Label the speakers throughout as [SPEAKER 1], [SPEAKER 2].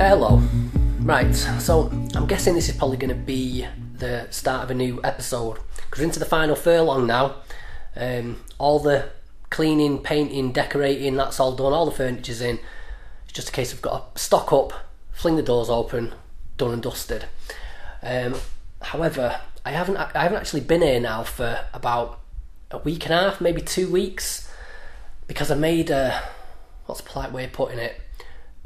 [SPEAKER 1] Hello. Right, so I'm guessing this is probably going to be the start of a new episode because we're into the final furlong now. Um, all the cleaning, painting, decorating, that's all done, all the furniture's in. It's just a case of got to stock up, fling the doors open, done and dusted. Um, however, I haven't I haven't actually been here now for about a week and a half, maybe two weeks, because I made a what's a polite way of putting it,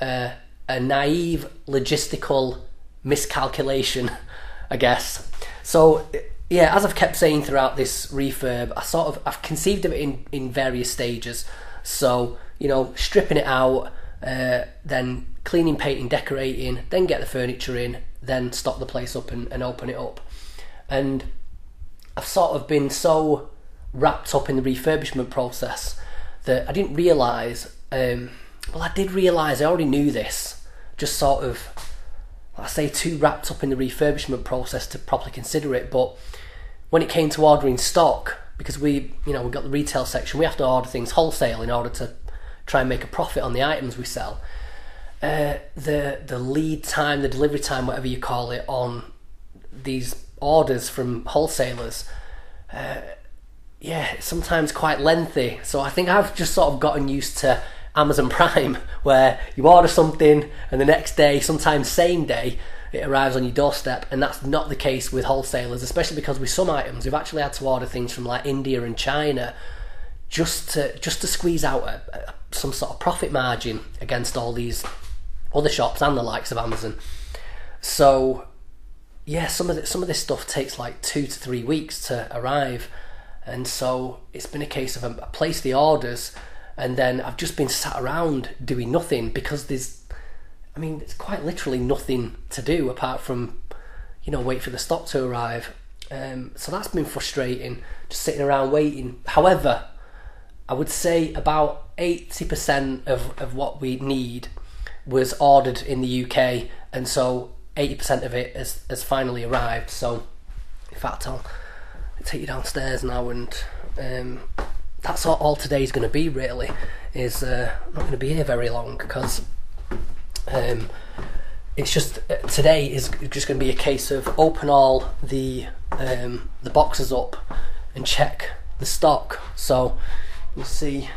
[SPEAKER 1] uh, a naive logistical miscalculation, I guess. So yeah, as I've kept saying throughout this refurb, I sort of I've conceived of it in in various stages. So you know, stripping it out, uh, then cleaning, painting, decorating, then get the furniture in, then stock the place up and, and open it up. And I've sort of been so wrapped up in the refurbishment process that I didn't realise. Um, well, I did realise I already knew this. Just sort of, I say, too wrapped up in the refurbishment process to properly consider it. But when it came to ordering stock, because we, you know, we've got the retail section, we have to order things wholesale in order to try and make a profit on the items we sell. Uh, the the lead time, the delivery time, whatever you call it, on these orders from wholesalers, uh, yeah, sometimes quite lengthy. So I think I've just sort of gotten used to Amazon Prime, where you order something and the next day, sometimes same day, it arrives on your doorstep, and that's not the case with wholesalers, especially because with some items we've actually had to order things from like India and China just to just to squeeze out a, a, some sort of profit margin against all these other shops and the likes of Amazon. So yeah, some of the, some of this stuff takes like two to three weeks to arrive, and so it's been a case of um, I place the orders, and then I've just been sat around doing nothing because there's, I mean, it's quite literally nothing to do apart from, you know, wait for the stock to arrive. Um, so that's been frustrating, just sitting around waiting. However, I would say about eighty percent of of what we need was ordered in the UK, and so 80% of it has, has finally arrived. So, in fact, I'll take you downstairs now, and um, that's all, all today's going to be. Really, is uh, not going to be here very long because um, it's just uh, today is just going to be a case of open all the um, the boxes up and check the stock. So you see,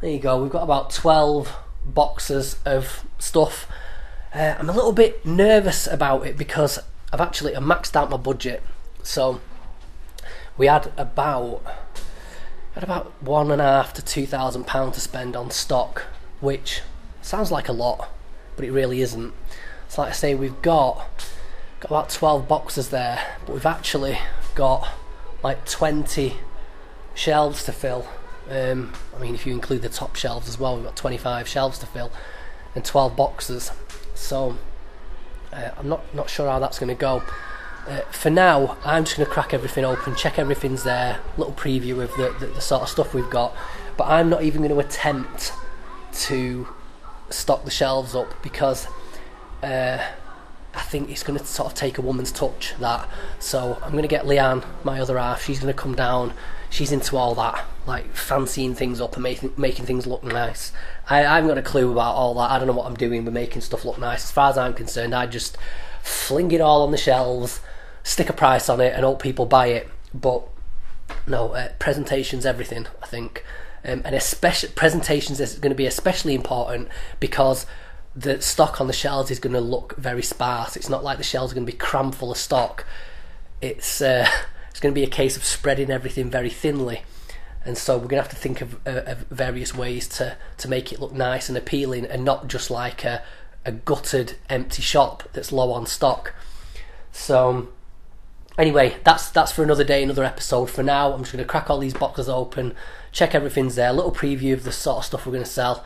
[SPEAKER 1] there you go. We've got about 12 boxes of stuff. Uh, I'm a little bit nervous about it because I've actually I've maxed out my budget. So we had about had about one and a half to two thousand pounds to spend on stock, which sounds like a lot, but it really isn't. So like I say, we've got got about twelve boxes there, but we've actually got like twenty shelves to fill. Um, I mean, if you include the top shelves as well, we've got 25 shelves to fill and 12 boxes. So uh, I'm not not sure how that's going to go. Uh, for now, I'm just going to crack everything open, check everything's there, little preview of the, the, the sort of stuff we've got. But I'm not even going to attempt to stock the shelves up because uh, I think it's going to sort of take a woman's touch that. So I'm going to get Leanne, my other half. She's going to come down. She's into all that, like fancying things up and making making things look nice. I, I haven't got a clue about all that. I don't know what I'm doing with making stuff look nice. As far as I'm concerned, I just fling it all on the shelves, stick a price on it, and hope people buy it. But no, uh, presentation's everything. I think, um, and especially presentations is going to be especially important because the stock on the shelves is going to look very sparse. It's not like the shelves are going to be crammed full of stock. It's uh, it's going to be a case of spreading everything very thinly, and so we're going to have to think of, uh, of various ways to to make it look nice and appealing, and not just like a a gutted, empty shop that's low on stock. So anyway, that's that's for another day, another episode. For now, I'm just going to crack all these boxes open, check everything's there, a little preview of the sort of stuff we're going to sell,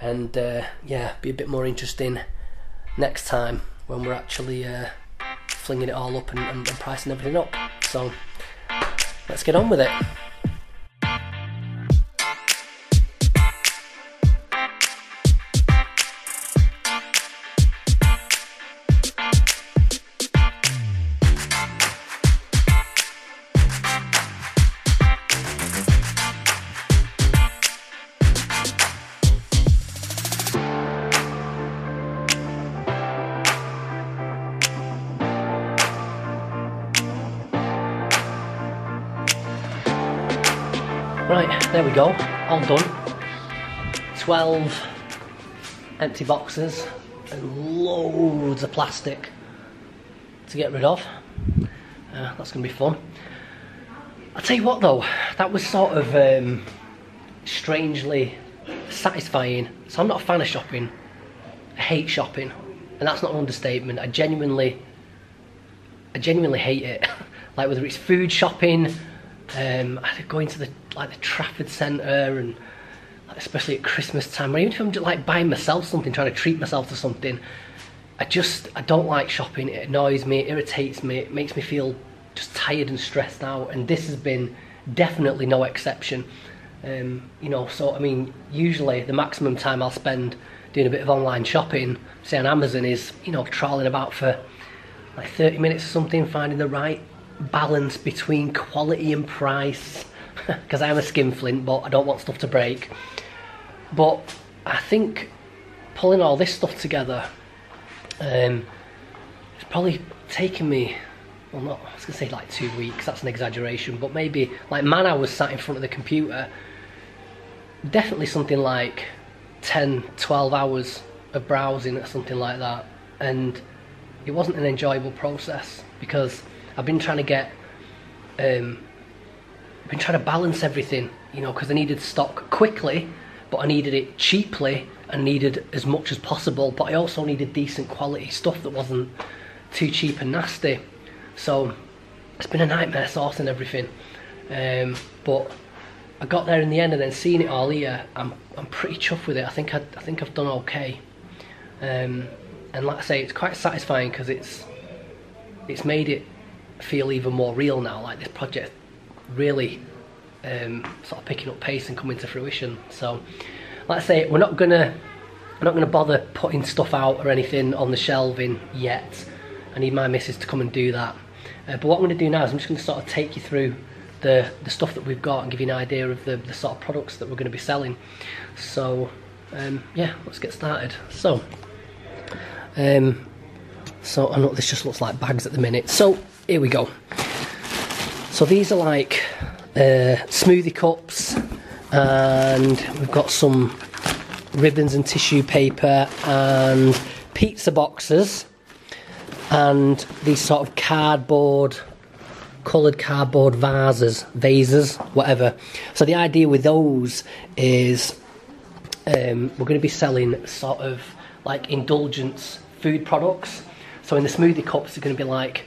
[SPEAKER 1] and uh, yeah, be a bit more interesting next time when we're actually uh, flinging it all up and, and, and pricing everything up. So let's get on with it. Go, all done. 12 empty boxes and loads of plastic to get rid of. Uh, that's going to be fun. I'll tell you what though, that was sort of um, strangely satisfying. So I'm not a fan of shopping. I hate shopping, and that's not an understatement. I genuinely, I genuinely hate it. like whether it's food shopping, um, going to the like the Trafford Centre and like, especially at Christmas time, or even if I'm like buying myself something, trying to treat myself to something. I just I don't like shopping. It annoys me. It irritates me. It makes me feel just tired and stressed out. And this has been definitely no exception. Um, you know, so I mean, usually the maximum time I'll spend doing a bit of online shopping, say on Amazon, is you know trawling about for like 30 minutes or something, finding the right balance between quality and price. Because I'm a skinflint, but I don't want stuff to break. But I think pulling all this stuff together, um, it's probably taken me well, not, I was to say like two weeks, that's an exaggeration, but maybe like man, I was sat in front of the computer definitely something like 10, 12 hours of browsing or something like that. And it wasn't an enjoyable process because I've been trying to get, um, been trying to balance everything, you know, because I needed stock quickly, but I needed it cheaply and needed as much as possible. But I also needed decent quality stuff that wasn't too cheap and nasty. So it's been a nightmare sourcing everything. Um, but I got there in the end and then seeing it all here, I'm I'm pretty chuffed with it. I think I, I think I've done okay. Um, and like I say, it's quite satisfying because it's it's made it feel even more real now. Like this project really um, sort of picking up pace and coming to fruition. So, like I say, we're not gonna we're not gonna bother putting stuff out or anything on the shelving yet. I need my missus to come and do that. Uh, but what I'm to do now is I'm just to sort of take you through the, the stuff that we've got and give you an idea of the, the sort of products that we're to be selling. So, um, yeah, let's get started. So, um, so I know this just looks like bags at the minute. So, here we go. So these are like uh, smoothie cups and we've got some ribbons and tissue paper and pizza boxes and these sort of cardboard coloured cardboard vases, vases, whatever. So the idea with those is um, we're going to be selling sort of like indulgence food products. So in the smoothie cups, they're going to be like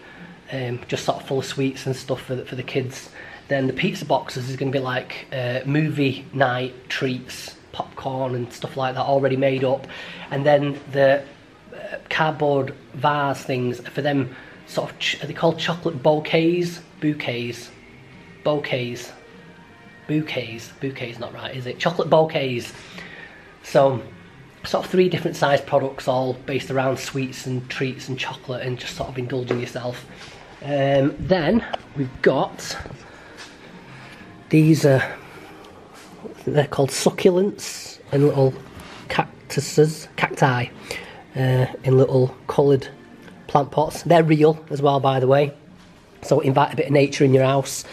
[SPEAKER 1] um, just sort of full of sweets and stuff for the, for the kids. Then the pizza boxes is going to be like uh, movie night treats, popcorn and stuff like that, already made up. And then the uh, cardboard vase things for them sort of are they called chocolate bouquets? Bouquets. Bouquets. Bouquets. Bouquets not right is it? Chocolate bouquets. So sort of three different size products all based around sweets and treats and chocolate and just sort of indulging yourself um, then we've got these are they're called succulents and little cactuses cacti uh, in little coloured plant pots. They're real as well, by the way. So invite a bit of nature in your house.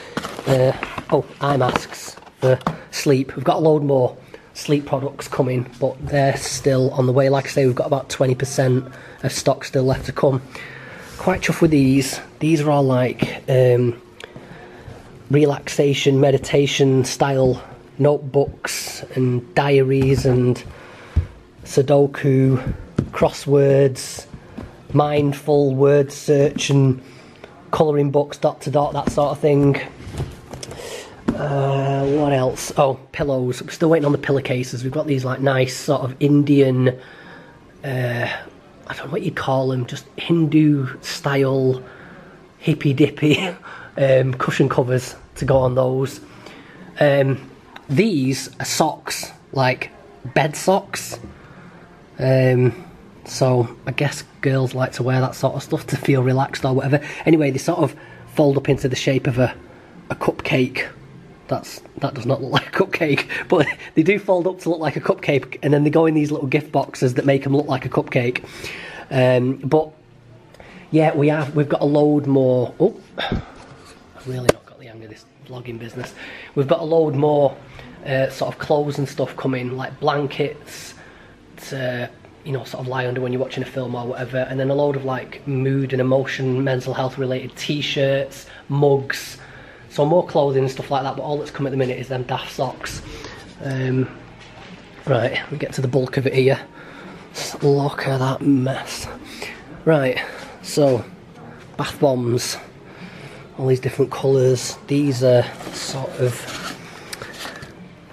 [SPEAKER 1] Uh, oh, eye masks for sleep. We've got a load more sleep products coming, but they're still on the way. Like I say, we've got about 20% of stock still left to come. Quite chuffed with these. These are all like um, relaxation, meditation style notebooks and diaries and Sudoku, crosswords, mindful word search and colouring books dot to dot, that sort of thing. Uh, what else? Oh, pillows. We're still waiting on the pillowcases. We've got these like nice sort of Indian, uh, I don't know what you'd call them, just Hindu style hippy dippy um, cushion covers to go on those. Um, these are socks, like bed socks. Um, so I guess girls like to wear that sort of stuff to feel relaxed or whatever. Anyway, they sort of fold up into the shape of a, a cupcake. That's that does not look like a cupcake, but they do fold up to look like a cupcake, and then they go in these little gift boxes that make them look like a cupcake. Um, but yeah, we have we've got a load more. Oh, I've really not got the hang of this vlogging business. We've got a load more uh, sort of clothes and stuff coming, like blankets to you know sort of lie under when you're watching a film or whatever, and then a load of like mood and emotion, mental health related T-shirts, mugs. So more clothing and stuff like that. But all that's come at the minute is them daft socks. Um, right, we get to the bulk of it here. Look at that mess. Right, so bath bombs, all these different colours. These are sort of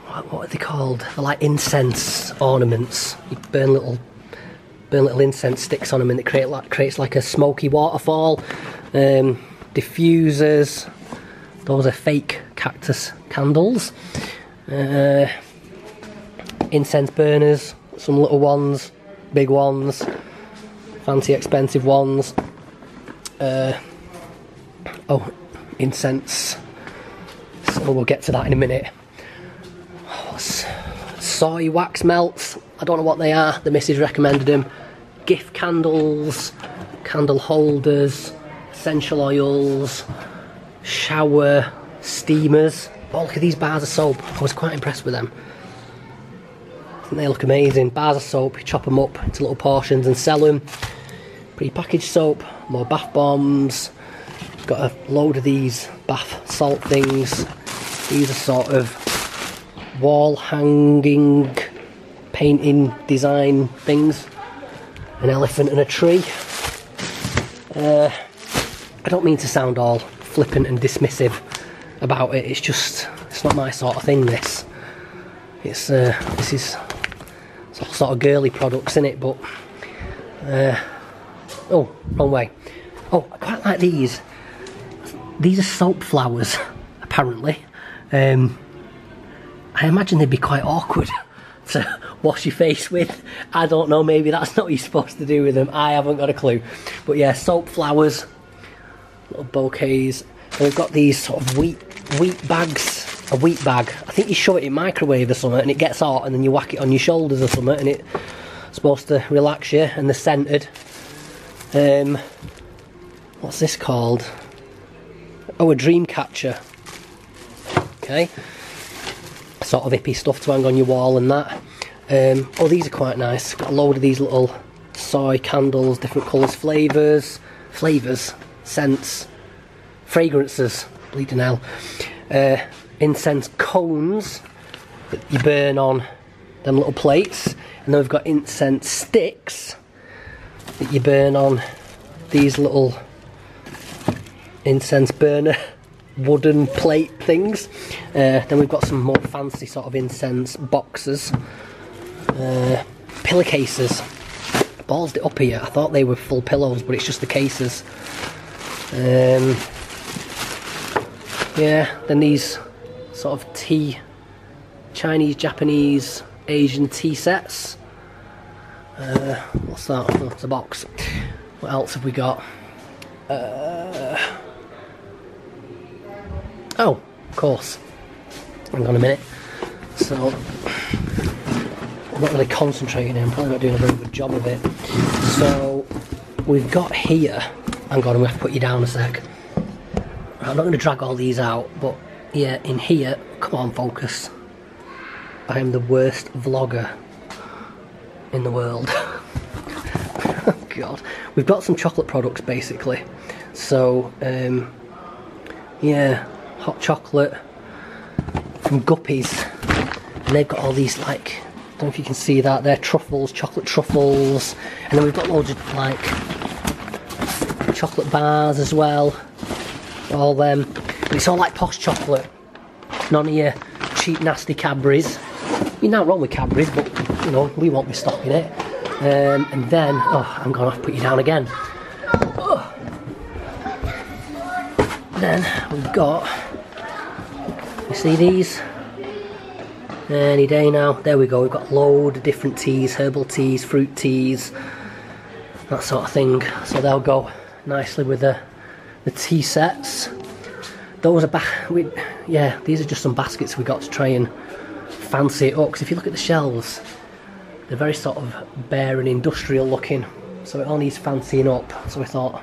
[SPEAKER 1] what, what are they called? They're like incense ornaments. You burn little burn little incense sticks on them, and it create like, creates like a smoky waterfall. Um, diffusers. Those are fake cactus candles. Uh, incense burners. Some little ones, big ones, fancy expensive ones. Uh, oh, incense. So we'll get to that in a minute. soy wax melts. I don't know what they are. The missus recommended them. Gift candles, candle holders, essential oils, shower steamers. Oh, look at these bars of soap. I was quite impressed with them. they look amazing. Bars of soap, you chop them up into little portions and sell them. Pre-packaged soap, more bath bombs. Got a load of these bath salt things. These are sort of wall hanging, painting design things. An elephant and a tree. Uh, I don't mean to sound all flippant and dismissive about it. It's just, it's not my sort of thing. This, it's uh, this is sort of girly products in it, but uh, oh, wrong way. Oh, I quite like these. These are soap flowers, apparently. Um, I imagine they'd be quite awkward to wash your face with. I don't know, maybe that's not what you're supposed to do with them. I haven't got a clue. But yeah, soap flowers, little bouquets. And we've got these sort of wheat wheat bags. A wheat bag. I think you shove it in microwave or something and it gets hot and then you whack it on your shoulders or something and it's supposed to relax you and they're scented. Um, what's this called? Oh, a dream catcher. Okay sort of hippie stuff to hang on your wall and that. Um, oh, these are quite nice. Got a load of these little soy candles, different colours, flavours, flavours, scents, fragrances, bleeding hell. Uh, incense cones that you burn on them little plates. And then we've got incense sticks that you burn on these little incense burner wooden plate things. Uh, then we've got some more fancy sort of incense boxes, uh, pillowcases. Ballsed it up here. I thought they were full pillows, but it's just the cases. Um, yeah, then these sort of tea, Chinese, Japanese, Asian tea sets. Uh, what's that? Oh, it's a box. What else have we got? Uh, Oh, of course. Hang on a minute. So, I'm not really concentrating I'm probably not doing a very good job of it. So, we've got here. Hang on, I'm going to have to put you down a sec. I'm not going to drag all these out, but yeah, in here, come on, focus. I am the worst vlogger in the world. oh, God. We've got some chocolate products basically. So, um, yeah, hot chocolate from Guppies. And they've got all these like, I don't know if you can see that, they're truffles, chocolate truffles. And then we've got loads of like chocolate bars as well. All them. It's all like posh chocolate. None of your cheap nasty Cadbury's. You're not wrong with Cadbury's, but you know, we won't be stopping it. Um, and then, oh, I'm gonna have to put you down again. Oh. Then we've got you see these? Any day now. There we go. We've got a load of different teas, herbal teas, fruit teas, that sort of thing. So they'll go nicely with the the tea sets. Those are back. Yeah, these are just some baskets we got to try and fancy it up. Because if you look at the shelves, they're very sort of bare and industrial looking. So it all needs fancying up. So we thought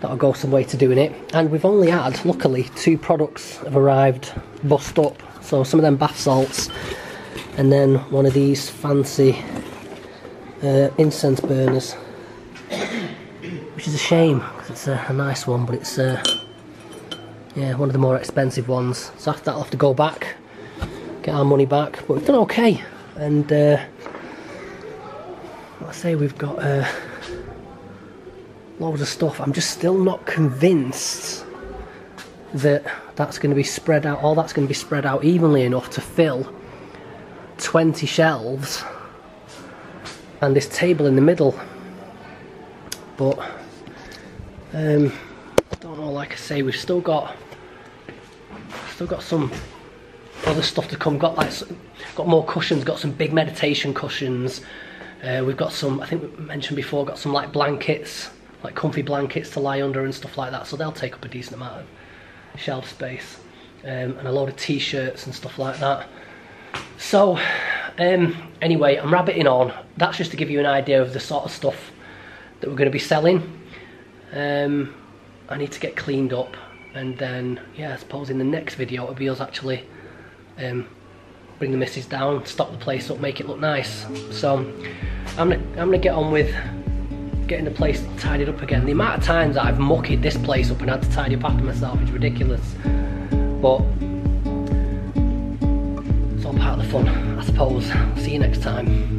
[SPEAKER 1] that'll go some way to doing it. And we've only had, luckily, two products have arrived bust up. So some of them bath salts, and then one of these fancy uh, incense burners, which is a shame because it's a, a, nice one, but it's uh, yeah one of the more expensive ones. So after that I'll have to go back, get our money back. But we've done okay, and uh, let's say we've got. Uh, loads of stuff. I'm just still not convinced that that's going to be spread out, all that's going to be spread out evenly enough to fill 20 shelves and this table in the middle. But, um, don't know, like I say, we've still got, still got some other stuff to come. Got like, got more cushions, got some big meditation cushions. Uh, we've got some, I think we mentioned before, got some like blankets like comfy blankets to lie under and stuff like that. So they'll take up a decent amount of shelf space. Um, and a load of t-shirts and stuff like that. So, um, anyway, I'm rabbiting on. That's just to give you an idea of the sort of stuff that we're going to be selling. Um, I need to get cleaned up, and then yeah, I suppose in the next video it'll be us actually um, bring the misses down, stop the place up, make it look nice. So I'm gonna, I'm gonna get on with getting the place tidied up again. The amount of times I've mucked this place up and had to tidy up after myself is ridiculous. But it's all part of the fun, I suppose. See you next time.